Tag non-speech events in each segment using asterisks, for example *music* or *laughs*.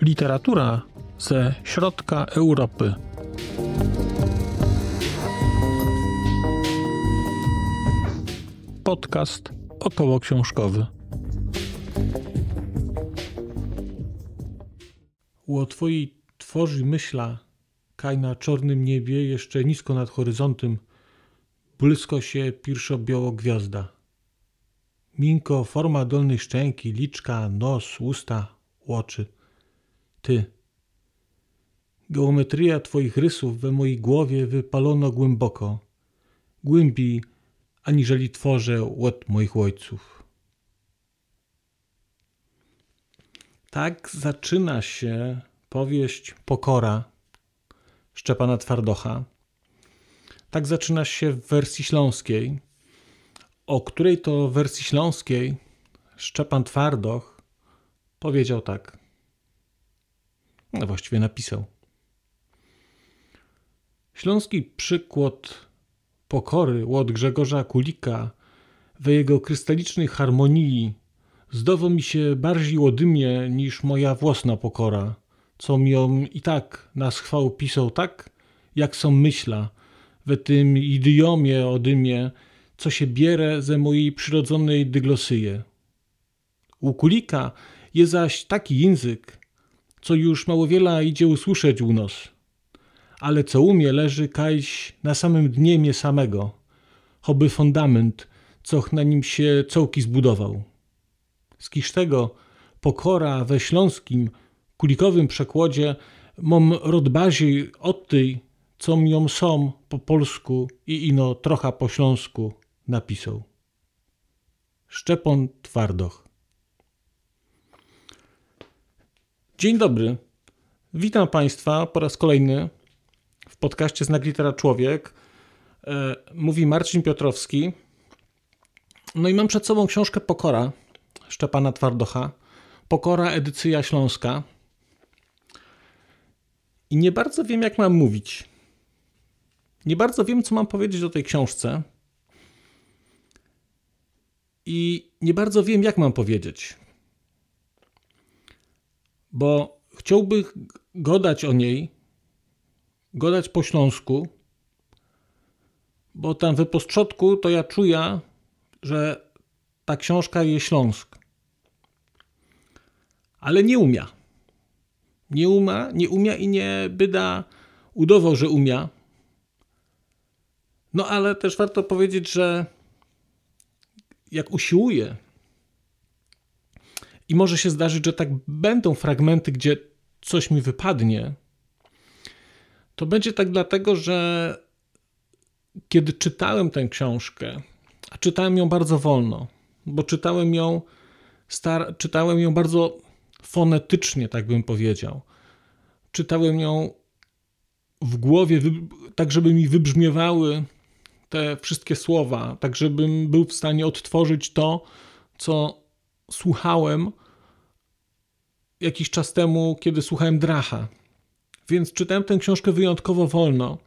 Literatura ze środka Europy. Podcast około książkowy. Twojej tworzy myśla, kaj na czarnym niebie, jeszcze nisko nad horyzontem, błysko się pierwszo-biało gwiazda. Minko, forma dolnej szczęki, liczka, nos, usta, oczy. Ty. Geometria twoich rysów we mojej głowie wypalono głęboko. Głębiej, aniżeli tworzę od moich ojców. Tak zaczyna się powieść Pokora Szczepana Twardocha. Tak zaczyna się w wersji śląskiej, o której to wersji śląskiej Szczepan Twardoch powiedział tak. No właściwie napisał. Śląski przykład pokory od Grzegorza Kulika we jego krystalicznej harmonii zdawał mi się bardziej łodymie niż moja własna pokora, co mi ją i tak na schwał pisał tak, jak są myśla, we tym idiomie odymie, co się bierze ze mojej przyrodzonej dyglosyje. U Kulika jest zaś taki język, co już mało wiele idzie usłyszeć u nos. Ale co umie leży kajś na samym dnie mnie samego, choby fundament, co na nim się cołki zbudował. Z kiż tego pokora we śląskim, kulikowym przekładzie mom rodbazi od tej, co ją są po polsku i ino trochę po śląsku napisał. Szczepon Twardoch Dzień dobry. Witam Państwa po raz kolejny w podcaście Znak Litera Człowiek. E, mówi Marcin Piotrowski. No i mam przed sobą książkę Pokora Szczepana Twardocha. Pokora, edycja śląska. I nie bardzo wiem, jak mam mówić. Nie bardzo wiem, co mam powiedzieć o tej książce. I nie bardzo wiem, jak mam powiedzieć bo chciałbym godać o niej, godać po śląsku, bo tam w postrzodku to ja czuję, że ta książka jest śląsk. Ale nie umia. Nie umia, nie umia i nie byda udawał, że umia. No ale też warto powiedzieć, że jak usiłuje i może się zdarzyć, że tak będą fragmenty, gdzie coś mi wypadnie. To będzie tak dlatego, że kiedy czytałem tę książkę, a czytałem ją bardzo wolno, bo czytałem ją, czytałem ją bardzo fonetycznie, tak bym powiedział. Czytałem ją w głowie, tak żeby mi wybrzmiewały te wszystkie słowa, tak żebym był w stanie odtworzyć to, co słuchałem jakiś czas temu, kiedy słuchałem Dracha. Więc czytałem tę książkę wyjątkowo wolno.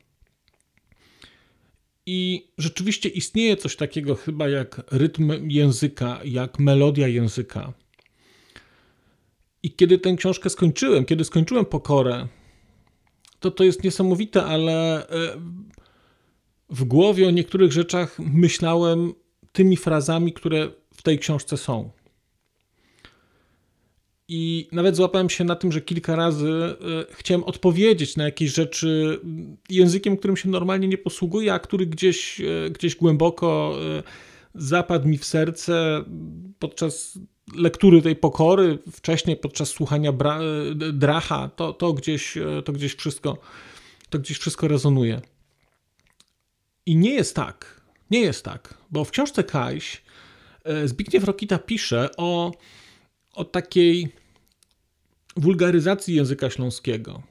I rzeczywiście istnieje coś takiego chyba jak rytm języka, jak melodia języka. I kiedy tę książkę skończyłem, kiedy skończyłem pokorę, to to jest niesamowite, ale e, w głowie o niektórych rzeczach myślałem tymi frazami, które w tej książce są. I nawet złapałem się na tym, że kilka razy e, chciałem odpowiedzieć na jakieś rzeczy językiem, którym się normalnie nie posługuję, a który gdzieś, e, gdzieś głęboko zapadł mi w serce podczas lektury tej pokory, wcześniej podczas słuchania Dracha, to, to, gdzieś, to gdzieś wszystko to gdzieś wszystko rezonuje. I nie jest tak, nie jest tak, bo w książce Kajś Zbigniew Rokita pisze o, o takiej wulgaryzacji języka śląskiego.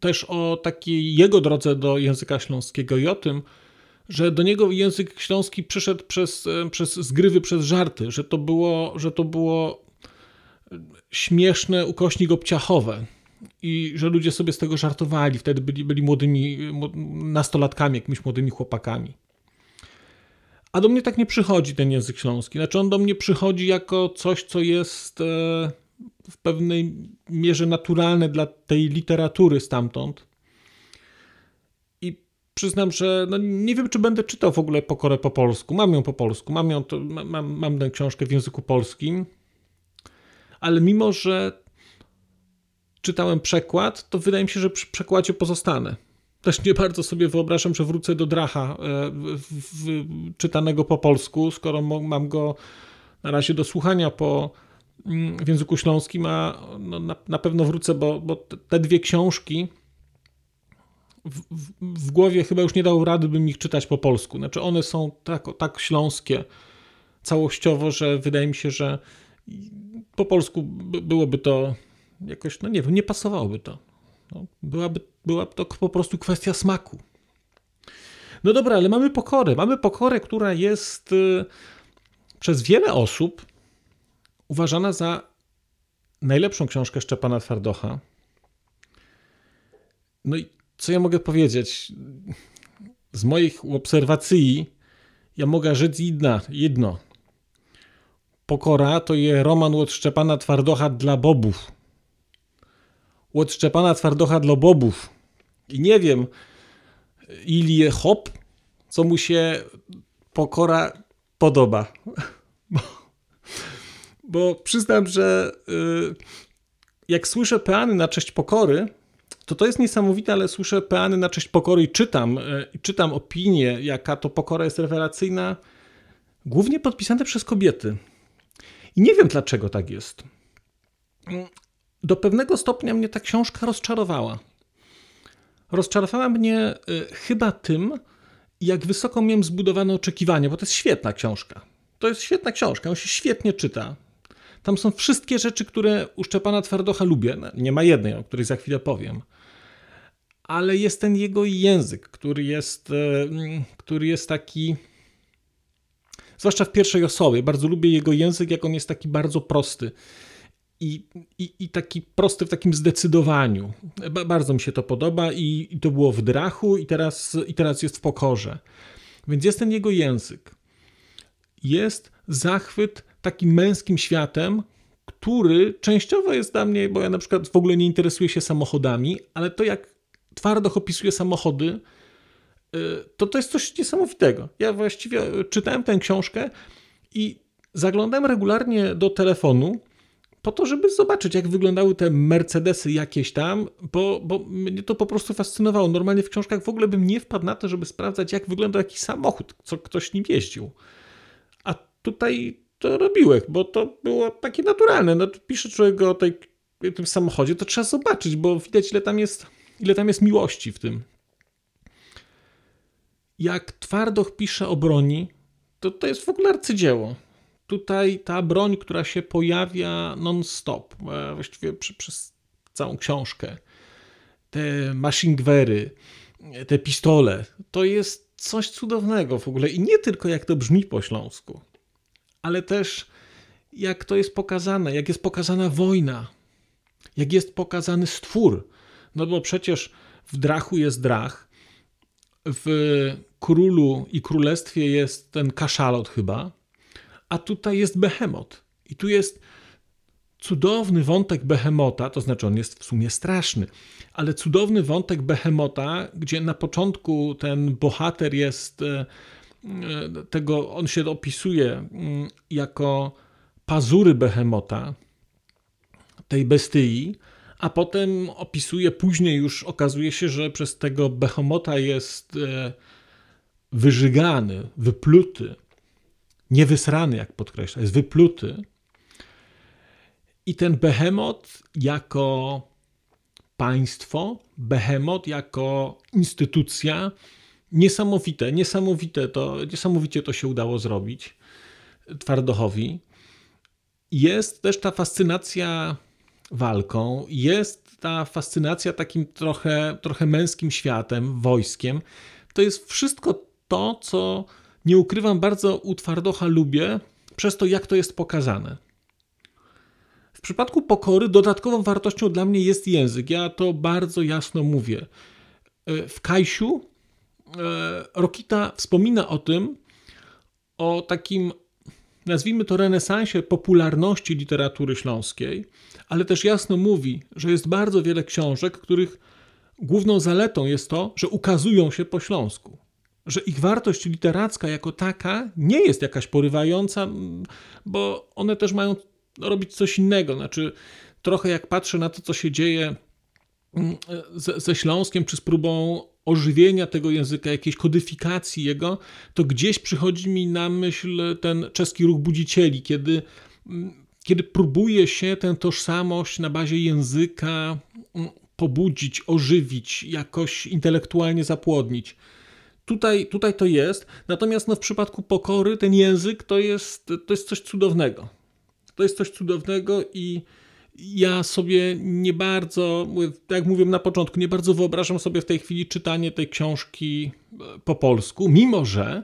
Też o takiej jego drodze do języka śląskiego i o tym, że do niego język śląski przyszedł przez, e, przez zgrywy, przez żarty, że to było, że to było śmieszne, ukośnik obciachowe, i że ludzie sobie z tego żartowali. Wtedy byli, byli młodymi nastolatkami, jakimiś młodymi chłopakami. A do mnie tak nie przychodzi ten język śląski. Znaczy on do mnie przychodzi jako coś, co jest e, w pewnej mierze naturalne dla tej literatury stamtąd. Przyznam, że no nie wiem, czy będę czytał w ogóle Pokorę po polsku. Mam ją po polsku, mam, ją, to, mam, mam tę książkę w języku polskim, ale mimo, że czytałem przekład, to wydaje mi się, że przy przekładzie pozostanę. Też nie bardzo sobie wyobrażam, że wrócę do Dracha e, w, w, czytanego po polsku, skoro mam go na razie do słuchania po, mm, w języku śląskim, a no, na, na, pewno wrócę, bo, bo te dwie książki w, w, głowie chyba już nie dał rady, bym ich czytać po polsku. Znaczy one są tak, tak śląskie całościowo, że wydaje mi się, że po polsku byłoby to jakoś, no nie wiem, nie pasowałoby to. No, byłaby, była to po prostu kwestia smaku. No dobra, ale mamy pokorę. Mamy pokorę, która jest y, przez wiele osób uważana za najlepszą książkę Szczepana Twardocha. No i co ja mogę powiedzieć? Z moich obserwacji ja mogę rzec jedna, jedno. Pokora to jest roman od Szczepana Twardocha dla bobów od Szczepana Twardocha dla bobów. I nie wiem, ili hop, co mu się pokora podoba. *laughs* Bo, bo przyznam, że y, jak słyszę peany na cześć pokory, to to jest niesamowite, ale słyszę peany na cześć pokory i czytam, y, czytam opinię, jaka to pokora jest rewelacyjna, głównie podpisane przez kobiety. I nie wiem, dlaczego tak jest do pewnego stopnia mnie ta książka rozczarowała. Rozczarowała mnie y, chyba tym, jak wysoko miałem zbudowane oczekiwania, bo to jest świetna książka. To jest świetna książka, on się świetnie czyta. Tam są wszystkie rzeczy, które u Szczepana Twardocha lubię. Nie ma jednej, o której za chwilę powiem. Ale jest ten jego język, który jest, y, który jest taki. Zwłaszcza w pierwszej osobie. Bardzo lubię jego język, jak on jest taki bardzo prosty i, i, i, taki prosty w takim zdecydowaniu. Bardzo mi się to podoba i, i, to było w Drachu i teraz, i teraz jest w Pokorze. Więc jest ten jego język. Jest zachwyt takim męskim światem, który częściowo jest dla mnie, bo ja na przykład w ogóle nie interesuję się samochodami, ale to jak twardo opisuje samochody, y, to to jest coś niesamowitego. Ja właściwie czytałem tę książkę i zaglądałem regularnie do telefonu po to, żeby zobaczyć, jak wyglądały te Mercedesy jakieś tam, bo, bo mnie to po prostu fascynowało. Normalnie w książkach w ogóle bym nie wpadł na to, żeby sprawdzać, jak wygląda jakiś samochód, co ktoś nim jeździł. A tutaj to robiłem, bo to było takie naturalne. No, pisze człowiek o tej, tym samochodzie, to trzeba zobaczyć, bo widać, ile tam jest, ile tam jest miłości w tym. Jak Twardoch pisze o broni, to to jest w ogóle arcydzieło tutaj ta broń, która się pojawia non-stop, e, właściwie przy, przez całą książkę, te machingwery, te pistole, to jest coś cudownego w ogóle. I nie tylko jak to brzmi po śląsku, ale też jak to jest pokazane, jak jest pokazana wojna, jak jest pokazany stwór. No bo przecież w Drachu jest Drach, w Królu i Królestwie jest ten kaszalot chyba, a tutaj jest Behemot. I tu jest cudowny wątek Behemota, to znaczy on jest w sumie straszny, ale cudowny wątek Behemota, gdzie na początku ten bohater jest e, tego, on się opisuje mm, jako pazury Behemota, tej bestyi, a potem opisuje później już okazuje się, że przez tego Behemota jest e, wyżygany, wypluty, niewysrany, jak podkreśla, jest wypluty. I ten behemot jako państwo, behemot jako instytucja, niesamowite, niesamowite to, niesamowicie to się udało zrobić Twardochowi. Jest też ta fascynacja walką, jest ta fascynacja takim trochę, trochę męskim światem, wojskiem. To jest wszystko to, co nie ukrywam, bardzo u Twardocha lubię przez to, jak to jest pokazane. W przypadku pokory dodatkową wartością dla mnie jest język. Ja to bardzo jasno mówię. E, w Kajsiu Rokita wspomina o tym, o takim, nazwijmy to renesansie popularności literatury śląskiej, ale też jasno mówi, że jest bardzo wiele książek, których główną zaletą jest to, że ukazują się po śląsku. Że ich wartość literacka jako taka nie jest jakaś porywająca, bo one też mają robić coś innego. Znaczy, trochę jak patrzę na to, co się dzieje ze, ze Śląskiem, czy z próbą ożywienia tego języka, jakiejś kodyfikacji jego, to gdzieś przychodzi mi na myśl ten czeski ruch budzicieli, kiedy, mm, kiedy próbuje się tę tożsamość na bazie języka mm, pobudzić, ożywić, jakoś intelektualnie zapłodnić. Tutaj, tutaj to jest, natomiast no, w przypadku pokory ten język to jest, to jest coś cudownego. To jest coś cudownego i ja sobie nie bardzo, tak jak mówiłem na początku, nie bardzo wyobrażam sobie w tej chwili czytanie tej książki e, po polsku, mimo że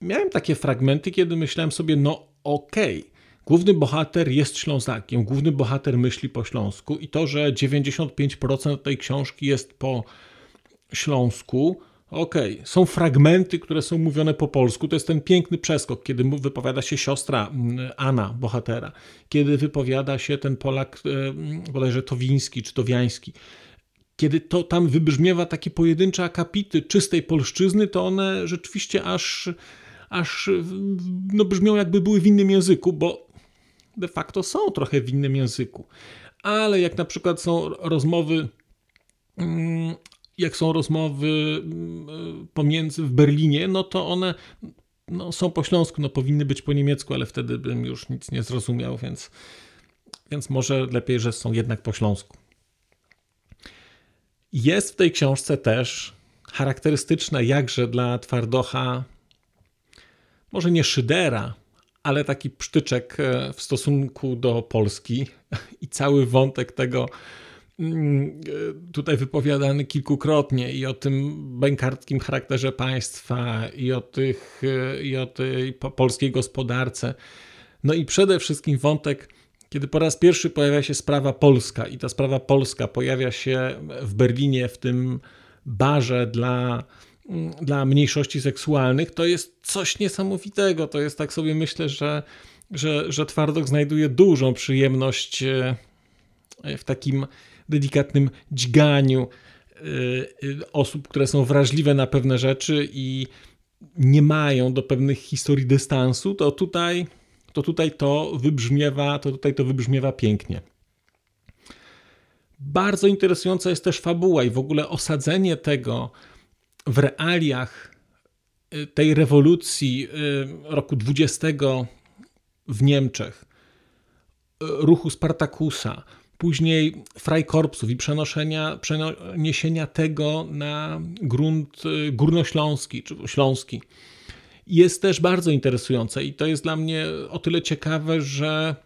miałem takie fragmenty, kiedy myślałem sobie, no okej, okay, główny bohater jest Ślązakiem, główny bohater myśli po śląsku i to, że 95% tej książki jest po śląsku, Okej, okay. są fragmenty, które są mówione po polsku. To jest ten piękny przeskok, kiedy wypowiada się siostra mm, Anna, bohatera, kiedy wypowiada się ten Polak, e, bodajże Towiński czy Towiański. Kiedy to tam wybrzmiewa takie pojedyncze akapity czystej polszczyzny, to one rzeczywiście aż, aż no, brzmią jakby były w innym języku, bo de facto są trochę w innym języku. Ale jak na przykład są rozmowy mm, jak są rozmowy mm, pomiędzy w Berlinie, no to one no, są po śląsku, no powinny być po niemiecku, ale wtedy bym już nic nie zrozumiał, więc, więc może lepiej, że są jednak po śląsku. Jest w tej książce też charakterystyczne jakże dla Twardocha, może nie szydera, ale taki psztyczek e, w stosunku do Polski *laughs* i cały wątek tego, tutaj wypowiadany kilkukrotnie i o tym bękartkim charakterze państwa, i o, tych, i o tej polskiej gospodarce. No i przede wszystkim wątek, kiedy po raz pierwszy pojawia się sprawa polska, i ta sprawa polska pojawia się w Berlinie, w tym barze dla, dla mniejszości seksualnych, to jest coś niesamowitego. To jest tak sobie myślę, że, że, że Twardok znajduje dużą przyjemność e, w takim delikatnym dźganiu y, y, osób, które są wrażliwe na pewne rzeczy i nie mają do pewnych historii dystansu, to tutaj to, tutaj to wybrzmiewa, to tutaj to wybrzmiewa pięknie. Bardzo interesująca jest też fabuła i w ogóle osadzenie tego w realiach y, tej rewolucji roku 20 w Niemczech, ruchu Spartakusa, później Freikorpsów i przenoszenia, przeniesienia tego na grunt y, górnośląski czy śląski. Jest też bardzo interesujące i to jest dla mnie o tyle ciekawe, że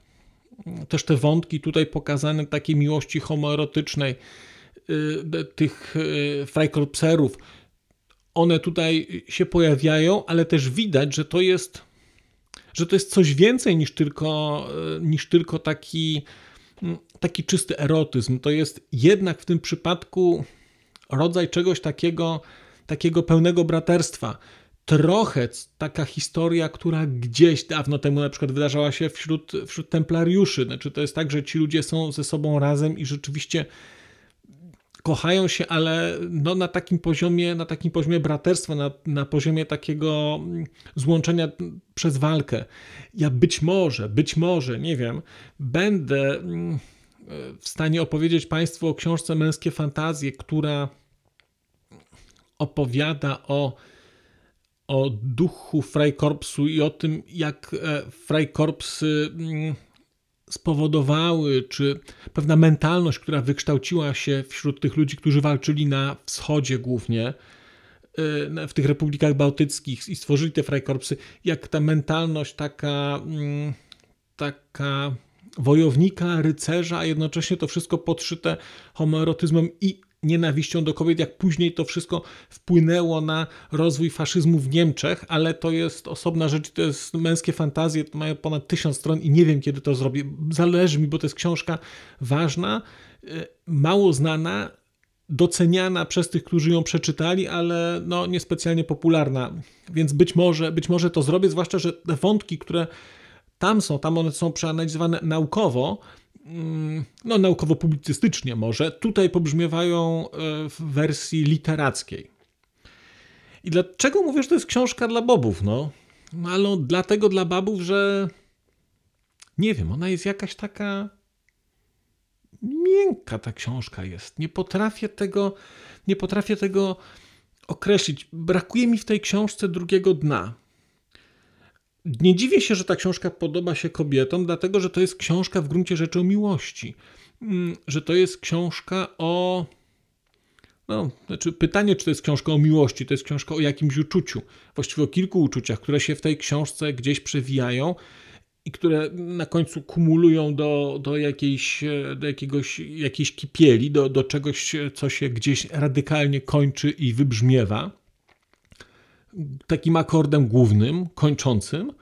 też te wątki tutaj pokazane takiej miłości homoerotycznej y, tych y, Freikorpserów, one tutaj się pojawiają, ale też widać, że to jest że to jest coś więcej niż tylko, niż tylko taki taki czysty erotyzm. To jest jednak w tym przypadku rodzaj czegoś takiego, takiego pełnego braterstwa. Trochę taka historia, która gdzieś dawno temu na przykład wydarzała się wśród, wśród templariuszy. Znaczy, to jest tak, że ci ludzie są ze sobą razem i rzeczywiście kochają się, ale no na takim poziomie, na takim poziomie braterstwa, na, na poziomie takiego mm, złączenia przez walkę. Ja być może, być może, nie wiem, będę mm, w stanie opowiedzieć Państwu o książce Męskie Fantazje, która opowiada o, o duchu Freikorpsu i o tym, jak e, Freikorpsy mm, spowodowały, czy pewna mentalność, która wykształciła się wśród tych ludzi, którzy walczyli na wschodzie głównie, e, w tych republikach bałtyckich i stworzyli te Freikorpsy, jak ta mentalność taka, mm, taka wojownika, rycerza, a jednocześnie to wszystko podszyte homoerotyzmem i nienawiścią do kobiet, jak później to wszystko wpłynęło na rozwój faszyzmu w Niemczech, ale to jest osobna rzecz, to jest męskie fantazje, mają ponad tysiąc stron i nie wiem, kiedy to zrobię. Zależy mi, bo to jest książka ważna, e, mało znana, doceniana przez tych, którzy ją przeczytali, ale no, niespecjalnie popularna. Więc być może, być może to zrobię, zwłaszcza, że te wątki, które tam są, tam one są przeanalizowane naukowo, no naukowo-publicystycznie może, tutaj pobrzmiewają e, w wersji literackiej. I dlaczego mówię, że to jest książka dla bobów? No, no ale dlatego dla babów, że nie wiem, ona jest jakaś taka miękka ta książka jest. Nie potrafię tego, nie potrafię tego określić. Brakuje mi w tej książce drugiego dna. Nie dziwię się, że ta książka podoba się kobietom, dlatego że to jest książka w gruncie rzeczy o miłości. Mm, że to jest książka o. No, znaczy pytanie, czy to jest książka o miłości, to jest książka o jakimś uczuciu, właściwie o kilku uczuciach, które się w tej książce gdzieś przewijają i które na końcu kumulują do, do, jakiejś, do jakiegoś, jakiejś kipieli, do, do czegoś, co się gdzieś radykalnie kończy i wybrzmiewa takim akordem głównym, kończącym.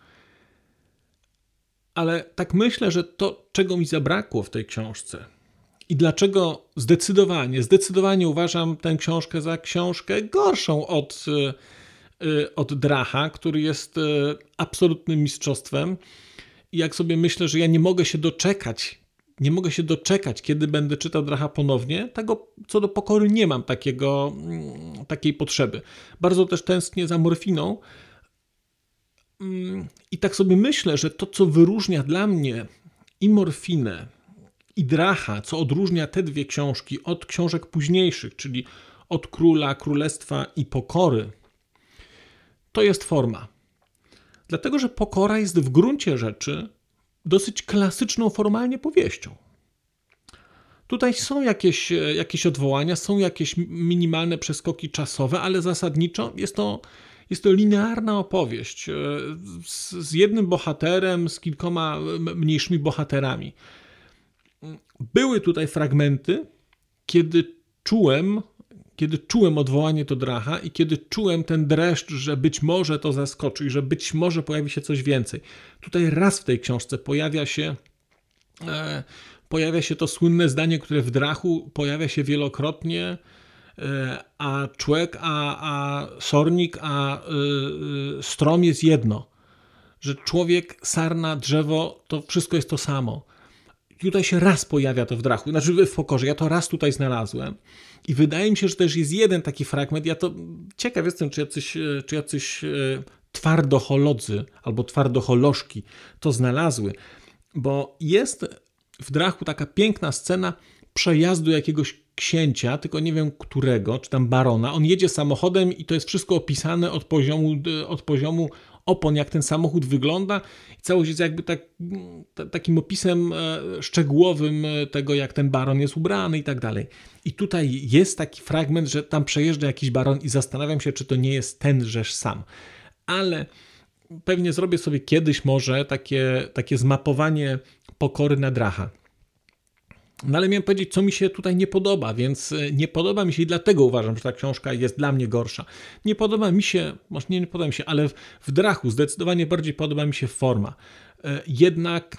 Ale tak myślę, że to, czego mi zabrakło w tej książce i dlaczego zdecydowanie, zdecydowanie uważam tę książkę za książkę gorszą od, y, od Dracha, który jest y, absolutnym mistrzostwem. I jak sobie myślę, że ja nie mogę się doczekać, nie mogę się doczekać, kiedy będę czytał Dracha ponownie, tego co do pokory nie mam takiego, mm, takiej potrzeby. Bardzo też tęsknię za morfiną. Mm, I tak sobie myślę, że to, co wyróżnia dla mnie i morfinę, i Dracha, co odróżnia te dwie książki od książek późniejszych, czyli od Króla, Królestwa i Pokory, to jest forma. Dlatego, że Pokora jest w gruncie rzeczy dosyć klasyczną formalnie powieścią. Tutaj są jakieś, jakieś odwołania, są jakieś minimalne przeskoki czasowe, ale zasadniczo jest to, jest to linearna opowieść e, z, z jednym bohaterem, z kilkoma mniejszymi bohaterami. Były tutaj fragmenty, kiedy czułem, kiedy czułem odwołanie do Dracha i kiedy czułem ten dreszcz, że być może to zaskoczy i że być może pojawi się coś więcej. Tutaj raz w tej książce pojawia się e, pojawia się to słynne zdanie, które w Drachu pojawia się wielokrotnie, e, a człowiek, a, a sornik, a y, strom jest jedno. Że człowiek, sarna, drzewo, to wszystko jest to samo. Tutaj się raz pojawia to w Drachu, znaczy w Pokorze. Ja to raz tutaj znalazłem. I wydaje mi się, że też jest jeden taki fragment. Ja to ciekaw jestem, czy jacyś, e, czy jacyś e, twardoholodzy albo twardoholożki to znalazły, bo jest w Drachu taka piękna scena przejazdu jakiegoś księcia, tylko nie wiem którego, czy tam barona. On jedzie samochodem i to jest wszystko opisane od poziomu, od poziomu opon, jak ten samochód wygląda. I całość jest jakby tak, takim opisem e, szczegółowym e, tego, jak ten baron jest ubrany i tak dalej. I tutaj jest taki fragment, że tam przejeżdża jakiś baron i zastanawiam się, czy to nie jest tenżeż sam. Ale pewnie zrobię sobie kiedyś może takie, takie zmapowanie pokory na dracha. No ale miałem powiedzieć, co mi się tutaj nie podoba, więc e, nie podoba mi się i dlatego uważam, że ta książka jest dla mnie gorsza. Nie podoba mi się, może nie, nie podoba mi się, ale w, w Drachu zdecydowanie bardziej podoba mi się forma. E, jednak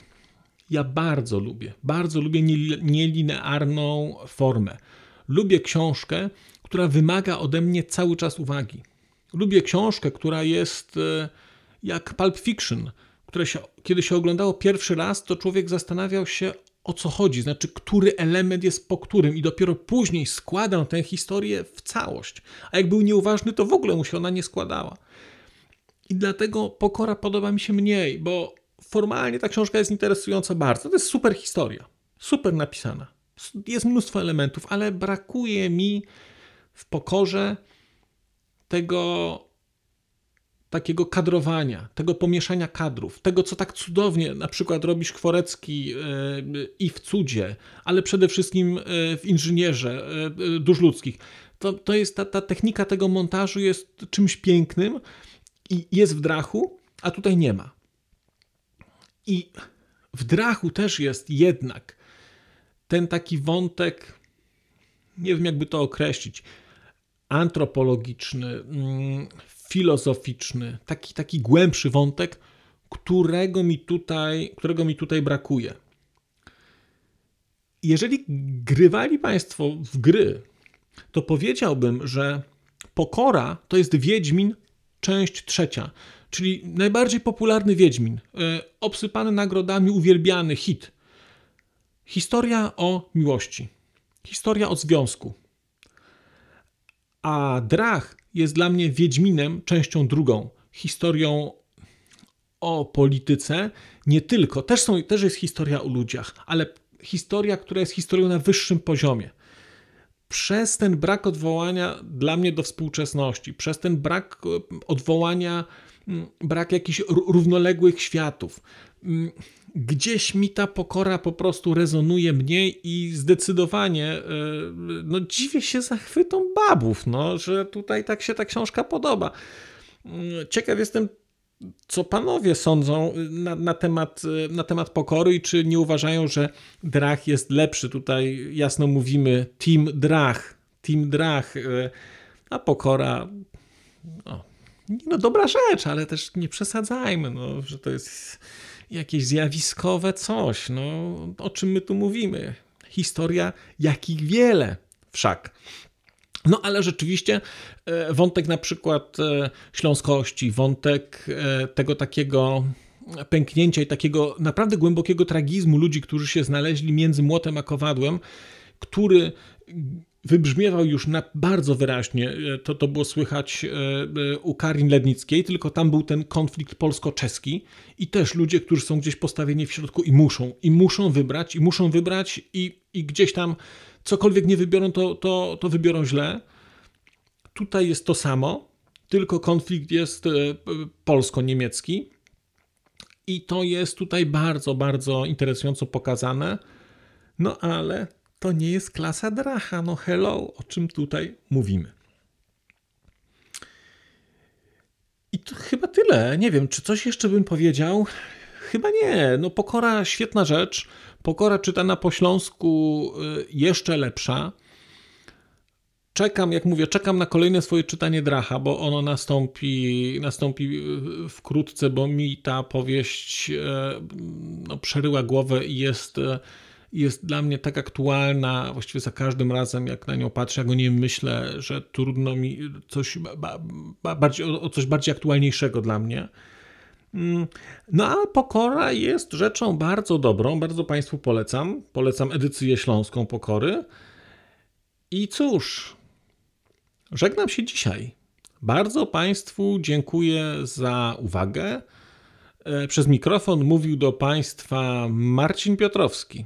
ja bardzo lubię, bardzo lubię nielinearną formę. Lubię książkę, która wymaga ode mnie cały czas uwagi. Lubię książkę, która jest e, jak Pulp Fiction, które się, kiedy się oglądało pierwszy raz, to człowiek zastanawiał się, o co chodzi, znaczy który element jest po którym i dopiero później składał tę historię w całość. A jak był nieuważny, to w ogóle mu się ona nie składała. I dlatego Pokora podoba mi się mniej, bo formalnie ta książka jest interesująca bardzo. To jest super historia, super napisana. Jest mnóstwo elementów, ale brakuje mi w Pokorze tego takiego kadrowania, tego pomieszania kadrów, tego, co tak cudownie na przykład robisz Chworecki e, i w cudzie, ale przede wszystkim e, w inżynierze e, dusz ludzkich. To, to jest ta, ta technika tego montażu jest czymś pięknym i jest w drachu, a tutaj nie ma. I w drachu też jest jednak ten taki wątek nie wiem jakby to określić, antropologiczny, mm, filozoficzny, taki, taki głębszy wątek, którego mi tutaj, którego mi tutaj brakuje. Jeżeli grywali Państwo w gry, to powiedziałbym, że Pokora to jest Wiedźmin, część trzecia, czyli najbardziej popularny Wiedźmin, e, obsypany nagrodami, uwielbiany hit. Historia o miłości, historia o związku. A Drach jest dla mnie Wiedźminem, częścią drugą, historią o polityce, nie tylko, też, są, też jest historia o ludziach, ale historia, która jest historią na wyższym poziomie. Przez ten brak odwołania dla mnie do współczesności, przez ten brak e, odwołania, mm, brak jakichś równoległych światów, mm, gdzieś mi ta pokora po prostu rezonuje mniej i zdecydowanie e, no, dziwię się zachwytom babów, no, że tutaj tak się ta książka podoba. Mm, ciekaw jestem co panowie sądzą na, na, temat, na temat pokory i czy nie uważają, że Drach jest lepszy? Tutaj jasno mówimy Team Drach, Team Drach, e, a pokora no, no dobra rzecz, ale też nie przesadzajmy, no, że to jest jakieś zjawiskowe coś. No, o czym my tu mówimy? Historia, jakich wiele wszak. No ale rzeczywiście e, wątek na przykład e, śląskości, wątek e, tego takiego pęknięcia i takiego naprawdę głębokiego tragizmu ludzi, którzy się znaleźli między młotem a kowadłem, który wybrzmiewał już na bardzo wyraźnie, to, to było słychać u Karin Lednickiej, tylko tam był ten konflikt polsko-czeski i też ludzie, którzy są gdzieś postawieni w środku i muszą, i muszą wybrać, i muszą wybrać i, i gdzieś tam cokolwiek nie wybiorą, to, to, to wybiorą źle. Tutaj jest to samo, tylko konflikt jest e, polsko-niemiecki. I to jest tutaj bardzo, bardzo interesująco pokazane. No ale to nie jest klasa Dracha. No hello, o czym tutaj mówimy. I to chyba tyle. Nie wiem, czy coś jeszcze bym powiedział. Chyba nie. No pokora, świetna rzecz. Pokora czytana po śląsku y, jeszcze lepsza. Czekam, jak mówię, czekam na kolejne swoje czytanie Dracha, bo ono nastąpi, nastąpi y, wkrótce, bo mi ta powieść y, no, przeryła głowę i jest, jest dla mnie tak aktualna, właściwie za każdym razem, jak na nią patrzę, jak o niej myślę, że trudno mi coś, bardziej, o coś bardziej aktualniejszego dla mnie. Mm, no a pokora jest rzeczą bardzo dobrą, bardzo Państwu polecam. Polecam edycję śląską pokory. I cóż, żegnam się dzisiaj. Bardzo Państwu dziękuję za uwagę. E, przez mikrofon mówił do Państwa Marcin Piotrowski.